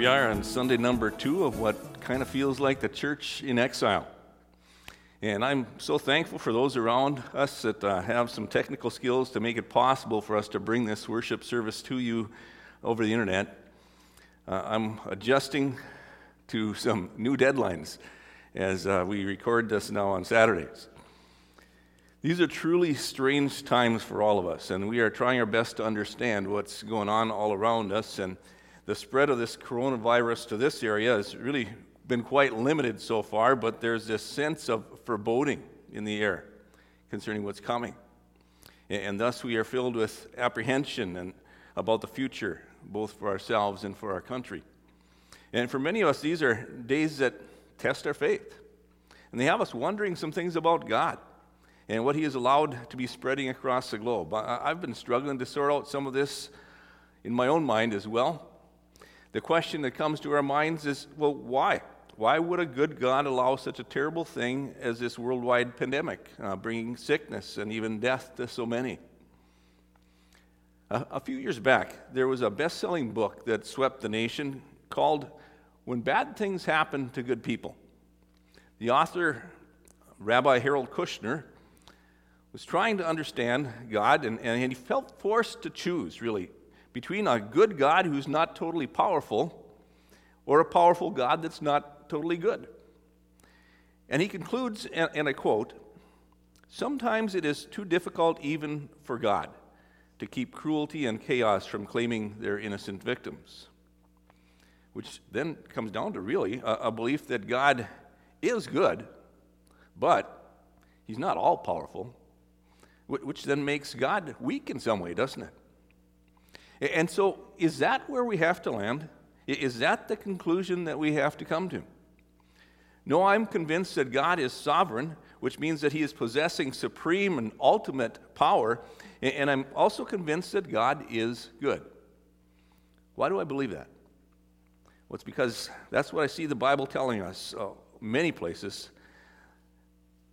We are on Sunday number two of what kind of feels like the church in exile. And I'm so thankful for those around us that uh, have some technical skills to make it possible for us to bring this worship service to you over the internet. Uh, I'm adjusting to some new deadlines as uh, we record this now on Saturdays. These are truly strange times for all of us, and we are trying our best to understand what's going on all around us. And the spread of this coronavirus to this area has really been quite limited so far, but there's this sense of foreboding in the air concerning what's coming. And thus we are filled with apprehension and about the future, both for ourselves and for our country. And for many of us, these are days that test our faith. And they have us wondering some things about God and what He has allowed to be spreading across the globe. I've been struggling to sort out some of this in my own mind as well. The question that comes to our minds is well, why? Why would a good God allow such a terrible thing as this worldwide pandemic, uh, bringing sickness and even death to so many? A, a few years back, there was a best selling book that swept the nation called When Bad Things Happen to Good People. The author, Rabbi Harold Kushner, was trying to understand God, and, and he felt forced to choose, really, between a good God who's not totally powerful or a powerful God that's not totally good. And he concludes, and, I quote, Sometimes it is too difficult even for God to keep cruelty and chaos from claiming their innocent victims. Which then comes down to really a, a belief that God is good, but he's not all powerful, which then makes God weak in some way, doesn't it? And so, is that where we have to land? Is that the conclusion that we have to come to? No, I'm convinced that God is sovereign, which means that He is possessing supreme and ultimate power. And I'm also convinced that God is good. Why do I believe that? Well, it's because that's what I see the Bible telling us, uh, many places,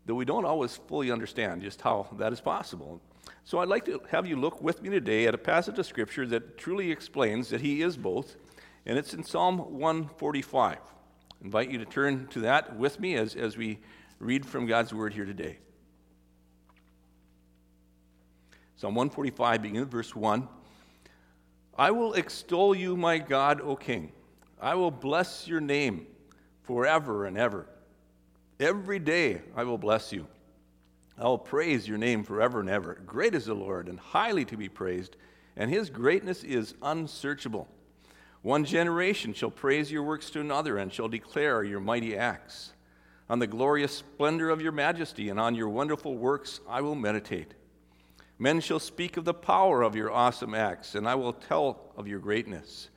that we don't always fully understand just how that is possible. So I'd like to have you look with me today at a passage of Scripture that truly explains that He is both, and it's in Psalm 145. I invite you to turn to that with me as, as we read from God's Word here today. Psalm 145, beginning with verse 1. I will extol you, my God, O King. I will bless your name forever and ever. Every day I will bless you. I will praise your name forever and ever. Great is the Lord and highly to be praised, and his greatness is unsearchable. One generation shall praise your works to another and shall declare your mighty acts. On the glorious splendor of your majesty and on your wonderful works I will meditate. Men shall speak of the power of your awesome acts, and I will tell of your greatness.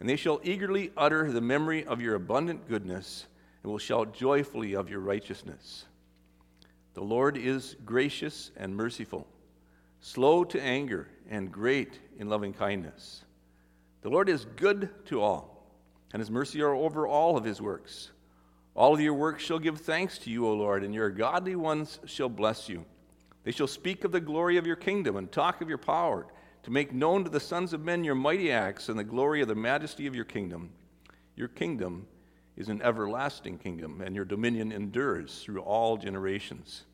And they shall eagerly utter the memory of your abundant goodness, and will shout joyfully of your righteousness. The Lord is gracious and merciful, slow to anger, and great in loving kindness. The Lord is good to all, and his mercy are over all of his works. All of your works shall give thanks to you, O Lord, and your godly ones shall bless you. They shall speak of the glory of your kingdom and talk of your power, to make known to the sons of men your mighty acts and the glory of the majesty of your kingdom. Your kingdom is an everlasting kingdom, and your dominion endures through all generations.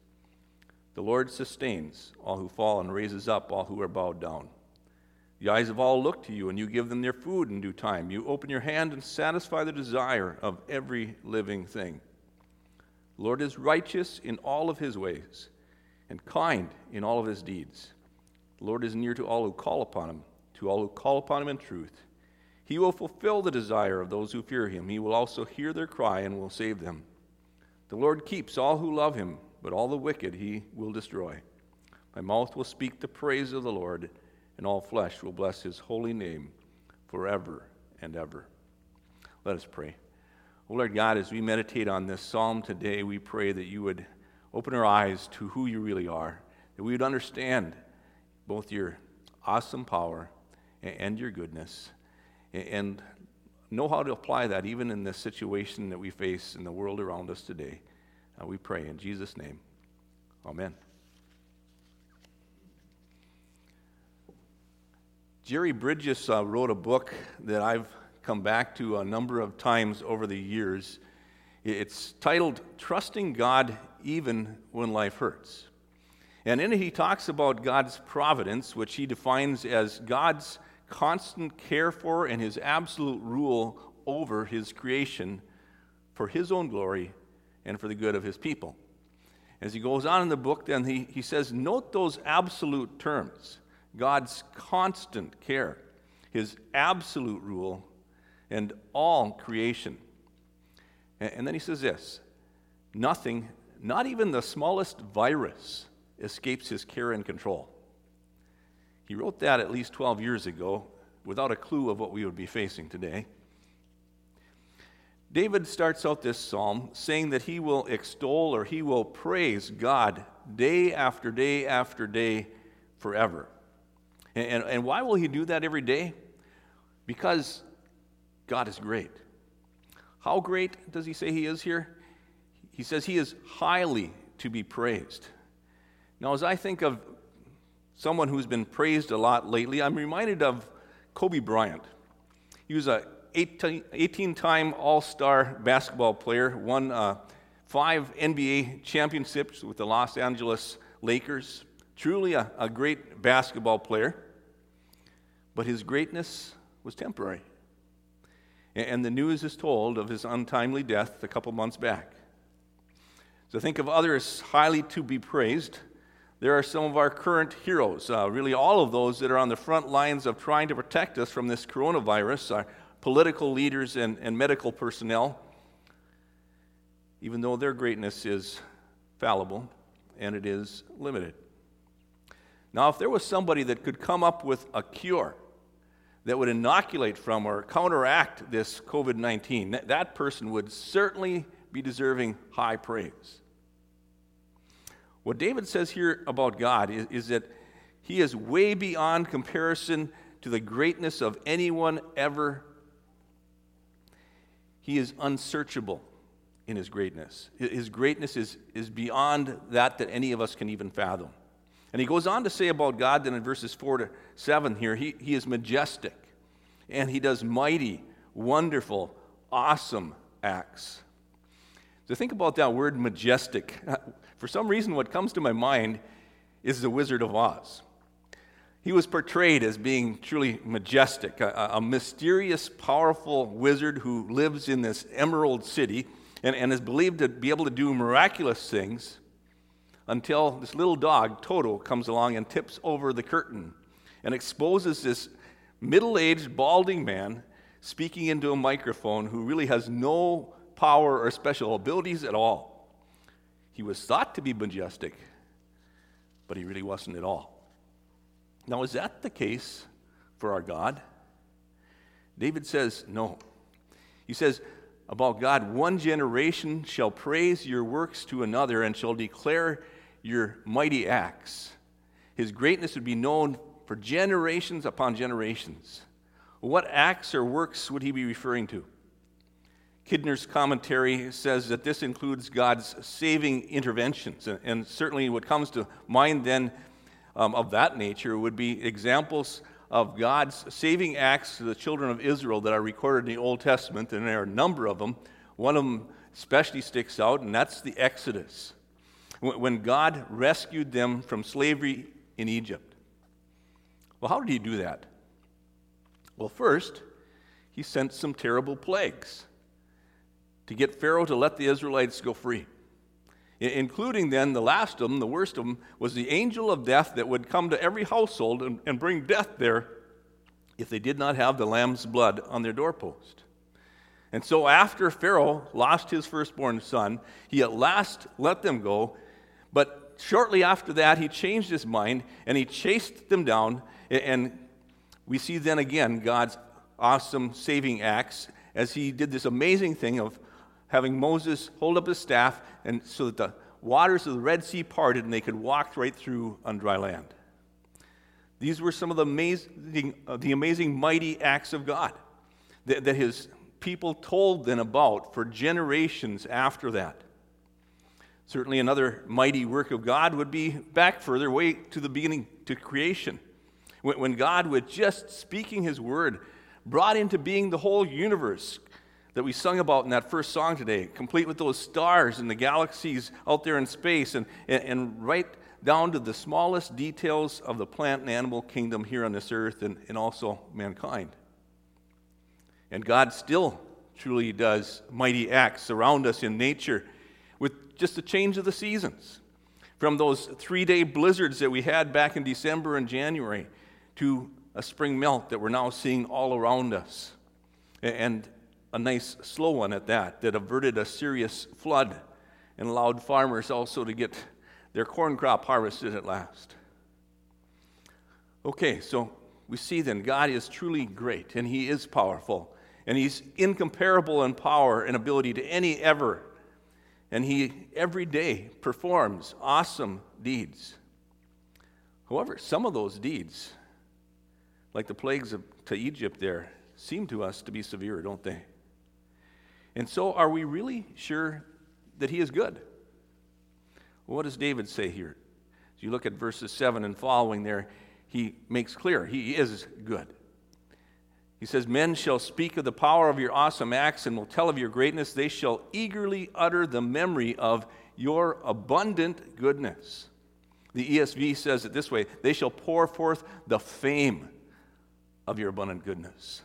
The Lord sustains all who fall and raises up all who are bowed down. The eyes of all look to you, and you give them their food in due time. You open your hand and satisfy the desire of every living thing. The Lord is righteous in all of his ways and kind in all of his deeds. The Lord is near to all who call upon him, to all who call upon him in truth. He will fulfill the desire of those who fear him. He will also hear their cry and will save them. The Lord keeps all who love him, but all the wicked he will destroy. My mouth will speak the praise of the Lord, and all flesh will bless his holy name forever and ever. Let us pray. Oh, Lord God, as we meditate on this psalm today, we pray that you would open our eyes to who you really are, that we would understand both your awesome power and your goodness, and know how to apply that even in this situation that we face in the world around us today. Uh, we pray in Jesus' name. Amen. Jerry Bridges uh, wrote a book that I've come back to a number of times over the years. It's titled Trusting God Even When Life Hurts. And in it, he talks about God's providence, which he defines as God's constant care for and his absolute rule over his creation for his own glory and for the good of his people. As he goes on in the book, then he, he says, Note those absolute terms. God's constant care, his absolute rule, and all creation. And then he says this nothing, not even the smallest virus, escapes his care and control. He wrote that at least 12 years ago without a clue of what we would be facing today. David starts out this psalm saying that he will extol or he will praise God day after day after day forever. And, and, and why will he do that every day? Because God is great. How great does he say he is here? He says he is highly to be praised. Now, as I think of someone who's been praised a lot lately, I'm reminded of Kobe Bryant. He was a 18 time All Star basketball player, won uh, five NBA championships with the Los Angeles Lakers. Truly a, a great basketball player but his greatness was temporary. And the news is told of his untimely death a couple months back. So think of others highly to be praised. There are some of our current heroes, uh, really all of those that are on the front lines of trying to protect us from this coronavirus, our political leaders and, and medical personnel, even though their greatness is fallible and it is limited. Now, if there was somebody that could come up with a cure that would inoculate from or counteract this COVID 19, that, that person would certainly be deserving high praise. What David says here about God is, is that he is way beyond comparison to the greatness of anyone ever. He is unsearchable in his greatness. His greatness is, is beyond that that any of us can even fathom. And he goes on to say about God, then in verses 4 to 7 here, he, he is majestic and he does mighty, wonderful, awesome acts. So think about that word majestic. For some reason, what comes to my mind is the Wizard of Oz. He was portrayed as being truly majestic, a, a mysterious, powerful wizard who lives in this emerald city and, and is believed to be able to do miraculous things until this little dog, Toto, comes along and tips over the curtain and exposes this middle aged, balding man speaking into a microphone who really has no power or special abilities at all. He was thought to be majestic, but he really wasn't at all. Now, is that the case for our God? David says, no. He says about God, one generation shall praise your works to another and shall declare your mighty acts. His greatness would be known for generations upon generations. What acts or works would he be referring to? Kidner's commentary says that this includes God's saving interventions. And, certainly, what comes to mind then um, of that nature would be examples of God's saving acts to the children of Israel that are recorded in the Old Testament, and there are a number of them. One of them especially sticks out, and that's the Exodus, when God rescued them from slavery in Egypt. Well, how did he do that? Well, first, he sent some terrible plagues to get Pharaoh to let the Israelites go free. Including then the last of them, the worst of them, was the angel of death that would come to every household and, and bring death there if they did not have the lamb's blood on their doorpost. And so, after Pharaoh lost his firstborn son, he at last let them go, but shortly after that, he changed his mind and he chased them down. And we see then again God's awesome saving acts as he did this amazing thing of having Moses hold up his staff and so that the waters of the Red Sea parted and they could walk right through on dry land. These were some of the amazing, uh, the amazing mighty acts of God that, that his people told then about for generations after that. Certainly, another mighty work of God would be back further, way to the beginning, to creation. When, when God, with just speaking his word, brought into being the whole universe that we sung about in that first song today, complete with those stars and the galaxies out there in space, and, and, and right down to the smallest details of the plant and animal kingdom here on this earth and, and also mankind. And God still truly does mighty acts around us in nature with just a change of the seasons. From those three day blizzards that we had back in December and January to a spring melt that we're now seeing all around us. And a nice slow one at that, that averted a serious flood and allowed farmers also to get their corn crop harvested at last. Okay, so we see then God is truly great and He is powerful and He's incomparable in power and ability to any ever. And He every day performs awesome deeds. However, some of those deeds, like the plagues of, to Egypt there, seem to us to be severe, don't they? And so, are we really sure that He is good? Well, what does David say here? As you look at verses 7 and following there, he makes clear he is good. He says, Men shall speak of the power of your awesome acts and will tell of your greatness. They shall eagerly utter the memory of your abundant goodness. The ESV says it this way they shall pour forth the fame of your abundant goodness.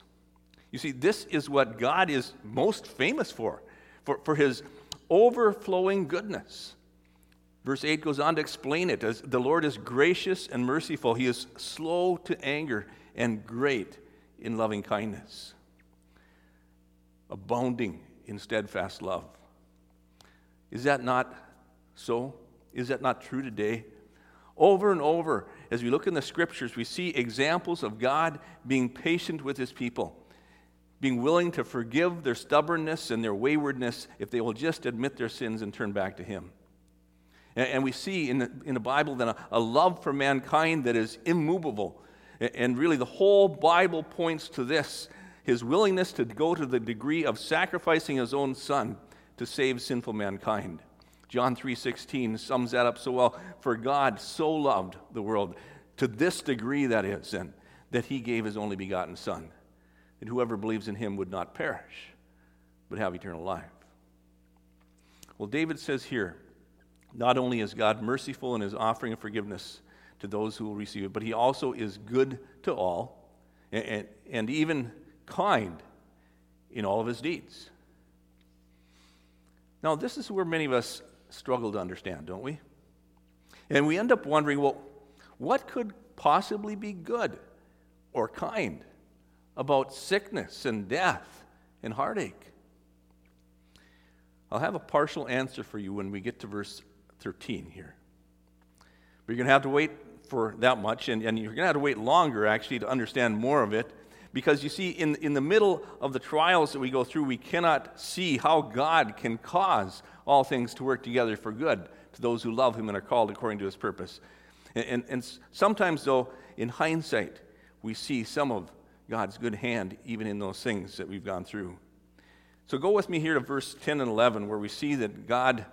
You see, this is what God is most famous for, for, for his overflowing goodness. Verse 8 goes on to explain it as the Lord is gracious and merciful. He is slow to anger and great in loving kindness, abounding in steadfast love. Is that not so? Is that not true today? Over and over, as we look in the scriptures, we see examples of God being patient with his people, being willing to forgive their stubbornness and their waywardness if they will just admit their sins and turn back to him. And, and we see in the, in the Bible then a, a love for mankind that is immovable. And, really, the whole Bible points to this his willingness to go to the degree of sacrificing his own son to save sinful mankind. John 3:16 sums that up so well. For God so loved the world to this degree that is and that he gave his only begotten son that whoever believes in him would not perish but have eternal life. Well David says here not only is God merciful in his offering of forgiveness to those who will receive it, but he also is good to all and, and even kind in all of his deeds. Now, this is where many of us struggle to understand, don't we? And we end up wondering well, what could possibly be good or kind about sickness and death and heartache? I'll have a partial answer for you when we get to verse 13 here. But you're going to have to wait for that much, and, and you're going to have to wait longer, actually, to understand more of it. Because you see, in, in the middle of the trials that we go through, we cannot see how God can cause all things to work together for good to those who love Him and are called according to His purpose. And, and, and sometimes, though, in hindsight, we see some of God's good hand even in those things that we've gone through. So go with me here to verse 10 and 11, where we see that God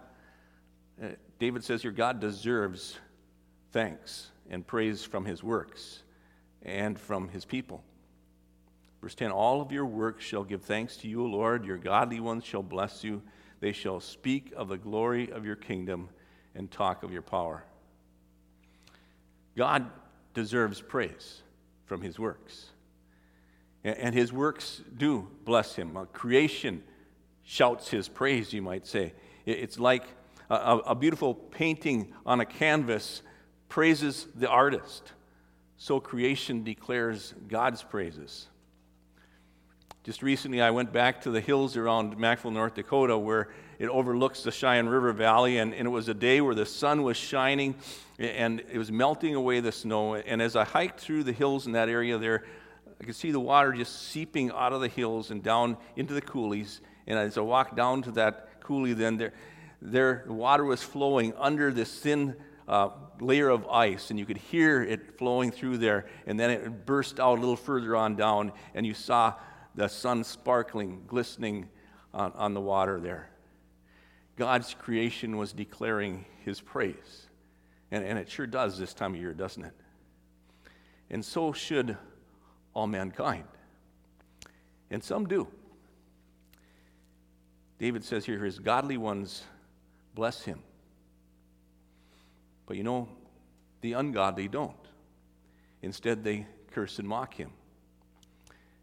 uh, David says here God deserves thanks and praise from his works and from his people. Verse 10 All of your works shall give thanks to you, O Lord. Your godly ones shall bless you. They shall speak of the glory of your kingdom and talk of your power. God deserves praise from his works. And his works do bless him. Creation shouts his praise, you might say. It's like a, beautiful painting on a canvas praises the artist. So creation declares God's praises. Just recently, I went back to the hills around McVille, North Dakota, where it overlooks the Sheyenne River Valley, and, and it was a day where the sun was shining and it was melting away the snow. And as I hiked through the hills in that area there, I could see the water just seeping out of the hills and down into the coulees. And as I walked down to that coulee, then there, there the water was flowing under this thin uh, layer of ice, and you could hear it flowing through there. And then it burst out a little further on down, and you saw the sun sparkling, glistening on, on the water there. God's creation was declaring his praise. And, and it sure does this time of year, doesn't it? And so should all mankind. And some do. David says here, his godly ones bless him. But you know, the ungodly don't. Instead, they curse and mock him.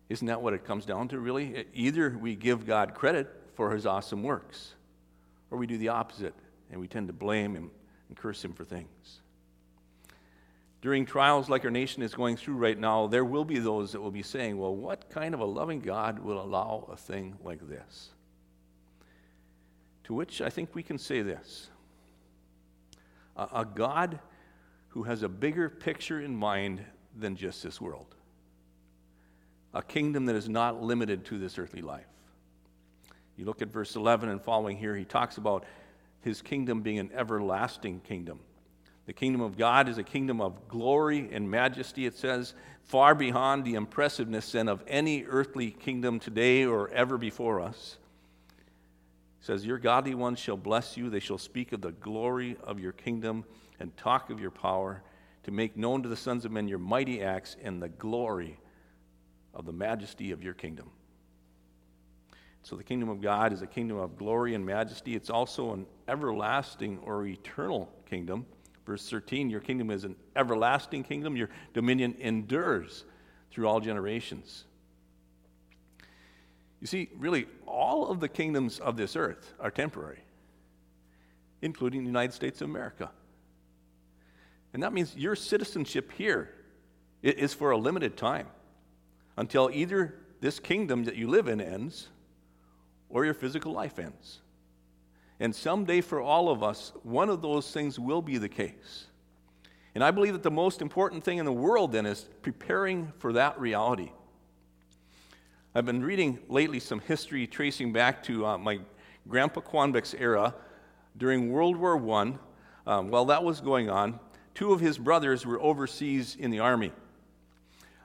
Isn't that what it comes down to, really? Either we give God credit for his awesome works, or we do the opposite, and we tend to blame him and curse him for things. During trials like our nation is going through right now, there will be those that will be saying, Well, what kind of a loving God will allow a thing like this? To which I think we can say this a, God who has a bigger picture in mind than just this world a kingdom that is not limited to this earthly life. You look at verse 11 and following here, he talks about his kingdom being an everlasting kingdom. The kingdom of God is a kingdom of glory and majesty, it says, far beyond the impressiveness then of any earthly kingdom today or ever before us. It says, Your godly ones shall bless you. They shall speak of the glory of your kingdom and talk of your power, to make known to the sons of men your mighty acts and the glory of the majesty of your kingdom. So, the kingdom of God is a kingdom of glory and majesty. It's also an everlasting or eternal kingdom. Verse 13 Your kingdom is an everlasting kingdom, your dominion endures through all generations. You see, really, all of the kingdoms of this earth are temporary, including the United States of America. And that means your citizenship here is for a limited time until either this kingdom that you live in ends or your physical life ends. And someday, for all of us, one of those things will be the case. And I believe that the most important thing in the world then is preparing for that reality. I've been reading lately some history tracing back to uh, my grandpa Quanbeck's era during World War I. Um, while that was going on, two of his brothers were overseas in the army.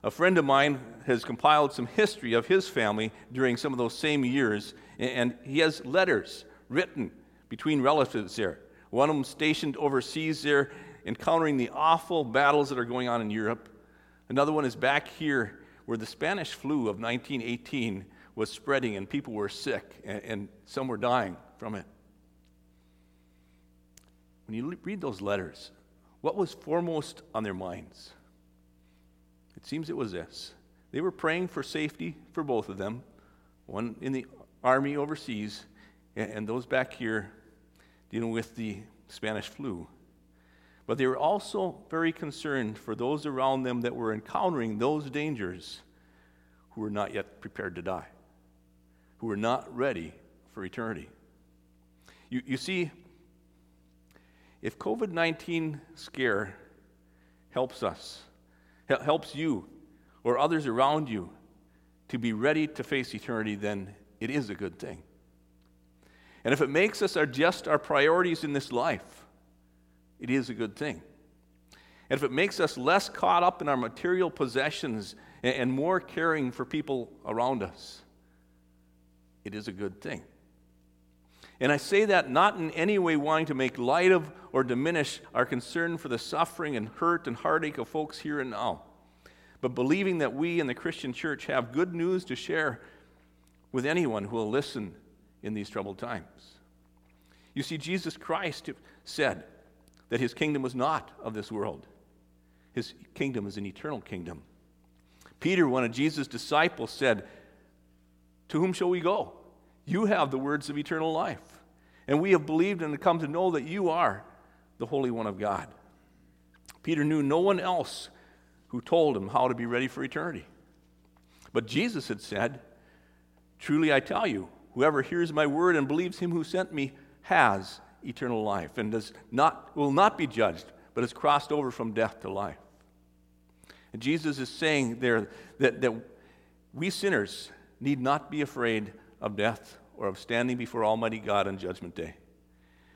A friend of mine has compiled some history of his family during some of those same years, and he has letters written between relatives there. One of them stationed overseas there, encountering the awful battles that are going on in Europe. Another one is back here where the Spanish flu of 1918 was spreading and people were sick and, and some were dying from it. When you read those letters, what was foremost on their minds? It seems it was this. They were praying for safety for both of them, one in the army overseas, and those back here dealing with the Spanish flu. But they were also very concerned for those around them that were encountering those dangers who were not yet prepared to die, who were not ready for eternity. You, you see, if COVID 19 scare helps us, helps you or others around you to be ready to face eternity, then it is a good thing. And if it makes us adjust our priorities in this life, it is a good thing. And if it makes us less caught up in our material possessions and more caring for people around us, it is a good thing. And I say that not in any way wanting to make light of or diminish our concern for the suffering and hurt and heartache of folks here and now, but believing that we in the Christian church have good news to share with anyone who will listen in these troubled times. You see, Jesus Christ said that his kingdom was not of this world, his kingdom is an eternal kingdom. Peter, one of Jesus' disciples, said, To whom shall we go? You have the words of eternal life. And we have believed and come to know that you are the Holy One of God. Peter knew no one else who told him how to be ready for eternity. But Jesus had said, Truly I tell you, whoever hears my word and believes him who sent me has eternal life and does not, will not be judged, but has crossed over from death to life. And Jesus is saying there that, that we sinners need not be afraid of death or of standing before Almighty God on Judgment Day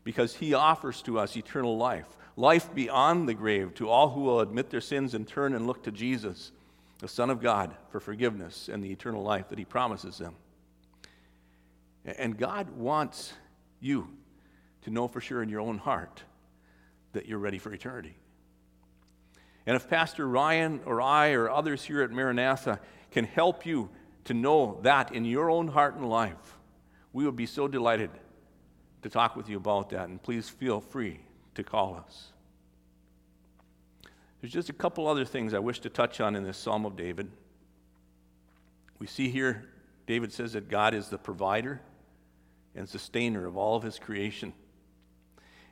because He offers to us eternal life, life beyond the grave to all who will admit their sins and turn and look to Jesus, the Son of God, for forgiveness and the eternal life that He promises them. And God wants you to know for sure in your own heart that you're ready for eternity. And if Pastor Ryan or I or others here at Maranatha can help you to know that in your own heart and life, we would be so delighted to talk with you about that. And please feel free to call us. There's just a couple other things I wish to touch on in this Psalm of David. We see here, David says that God is the provider and sustainer of all of his creation.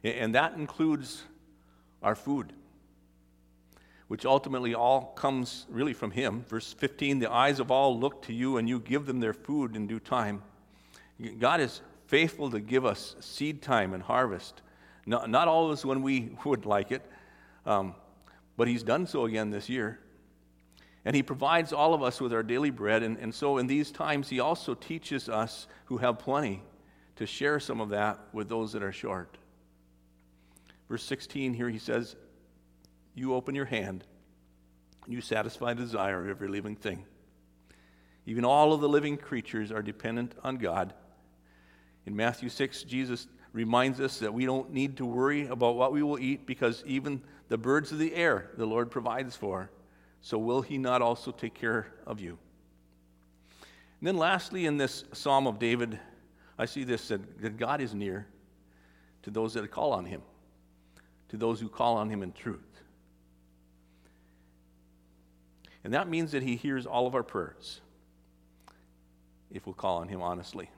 And that includes our food, which ultimately all comes really from him. Verse 15 The eyes of all look to you, and you give them their food in due time. God is faithful to give us seed time and harvest. Not, not always when we would like it, um, but He's done so again this year. And He provides all of us with our daily bread. And, and so in these times, He also teaches us who have plenty to share some of that with those that are short. Verse 16 here he says, You open your hand, and you satisfy the desire of every living thing. Even all of the living creatures are dependent on God. In Matthew 6, Jesus reminds us that we don't need to worry about what we will eat because even the birds of the air the Lord provides for. So will he not also take care of you? And then, lastly, in this Psalm of David, I see this that God is near to those that call on him to those who call on him in truth. And that means that he hears all of our prayers if we'll call on him honestly.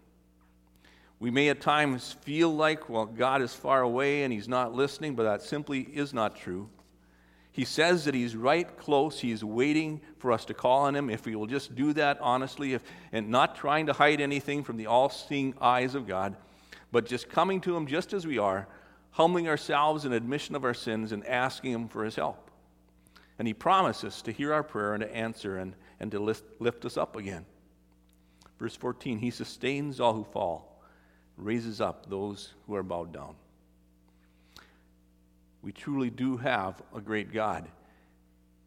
We may at times feel like, well, God is far away and he's not listening, but that simply is not true. He says that he's right close. He's waiting for us to call on him if we will just do that honestly if, and not trying to hide anything from the all seeing eyes of God, but just coming to him just as we are, humbling ourselves in admission of our sins and asking Him for His help. And He promises to hear our prayer and to answer and, and to lift, lift us up again. Verse 14 He sustains all who fall, raises up those who are bowed down. We truly do have a great God,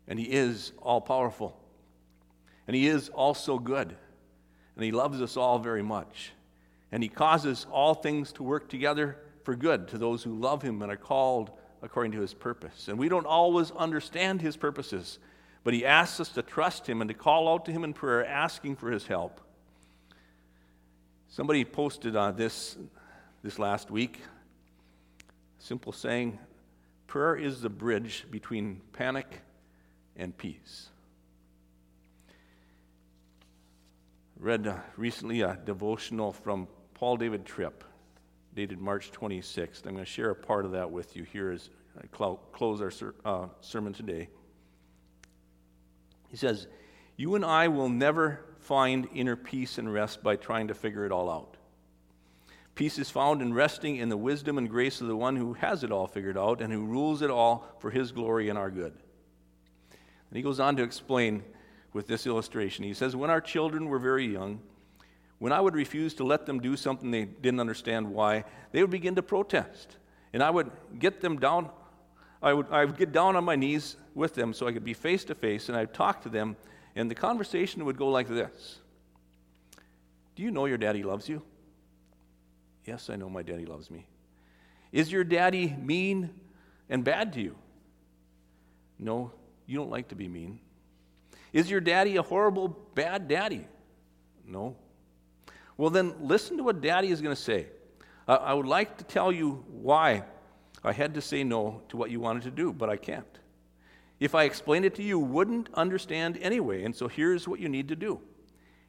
and He is all powerful, and He is also good, and He loves us all very much, and He causes all things to work together for good to those who love him and are called according to his purpose. And we don't always understand his purposes, but he asks us to trust him and to call out to him in prayer, asking for his help. Somebody posted on this this last week, simple saying, prayer is the bridge between panic and peace. Read uh, recently a devotional from Paul David Tripp dated March 26th. I'm going to share a part of that with you here as I close our ser- uh, sermon today. He says, You and I will never find inner peace and rest by trying to figure it all out. Peace is found in resting in the wisdom and grace of the one who has it all figured out and who rules it all for his glory and our good. And he goes on to explain with this illustration. He says, When our children were very young, when I would refuse to let them do something they didn't understand why, they would begin to protest. And I would get them down, I would, I would get down on my knees with them so I could be face to face, and I'd talk to them, and the conversation would go like this Do you know your daddy loves you? Yes, I know my daddy loves me. Is your daddy mean and bad to you? No, you don't like to be mean. Is your daddy a horrible, bad daddy? No, well, then listen to what daddy is going to say. Uh, I would like to tell you why I had to say no to what you wanted to do, but I can't. If I explained it to you, you wouldn't understand anyway. And so here's what you need to do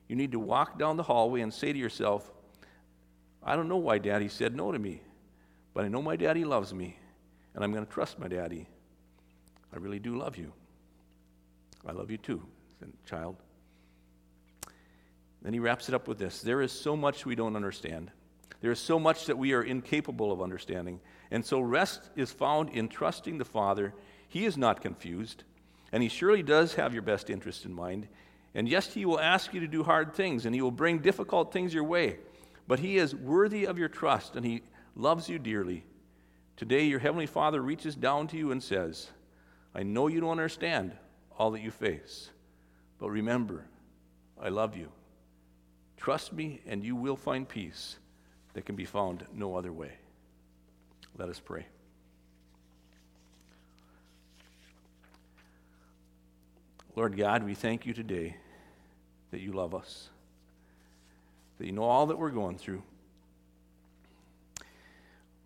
you need to walk down the hallway and say to yourself, I don't know why daddy said no to me, but I know my daddy loves me, and I'm going to trust my daddy. I really do love you. I love you too, said child. Then he wraps it up with this There is so much we don't understand. There is so much that we are incapable of understanding. And so rest is found in trusting the Father. He is not confused, and He surely does have your best interest in mind. And yes, He will ask you to do hard things, and He will bring difficult things your way. But He is worthy of your trust, and He loves you dearly. Today, your Heavenly Father reaches down to you and says, I know you don't understand all that you face, but remember, I love you. Trust me, and you will find peace that can be found no other way. Let us pray. Lord God, we thank you today that you love us, that you know all that we're going through.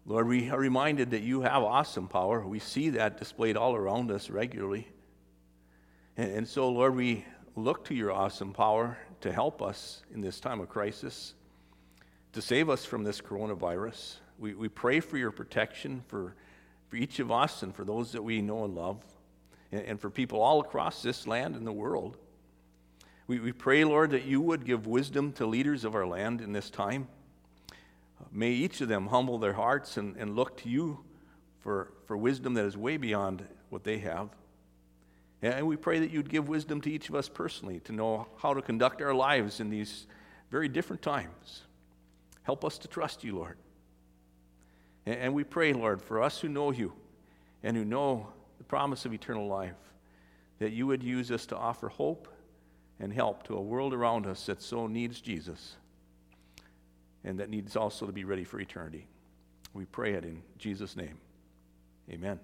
Lord, we are reminded that you have awesome power. We see that displayed all around us regularly. And, and so, Lord, we look to your awesome power to help us in this time of crisis, to save us from this coronavirus. We, we pray for your protection for, for each of us and for those that we know and love, and, and for people all across this land and the world. We, we pray, Lord, that you would give wisdom to leaders of our land in this time. Uh, may each of them humble their hearts and, and look to you for, for wisdom that is way beyond what they have. And we pray that you'd give wisdom to each of us personally to know how to conduct our lives in these very different times. Help us to trust you, Lord. And we pray, Lord, for us who know you and who know the promise of eternal life, that you would use us to offer hope and help to a world around us that so needs Jesus and that needs also to be ready for eternity. We pray it in Jesus' name. Amen.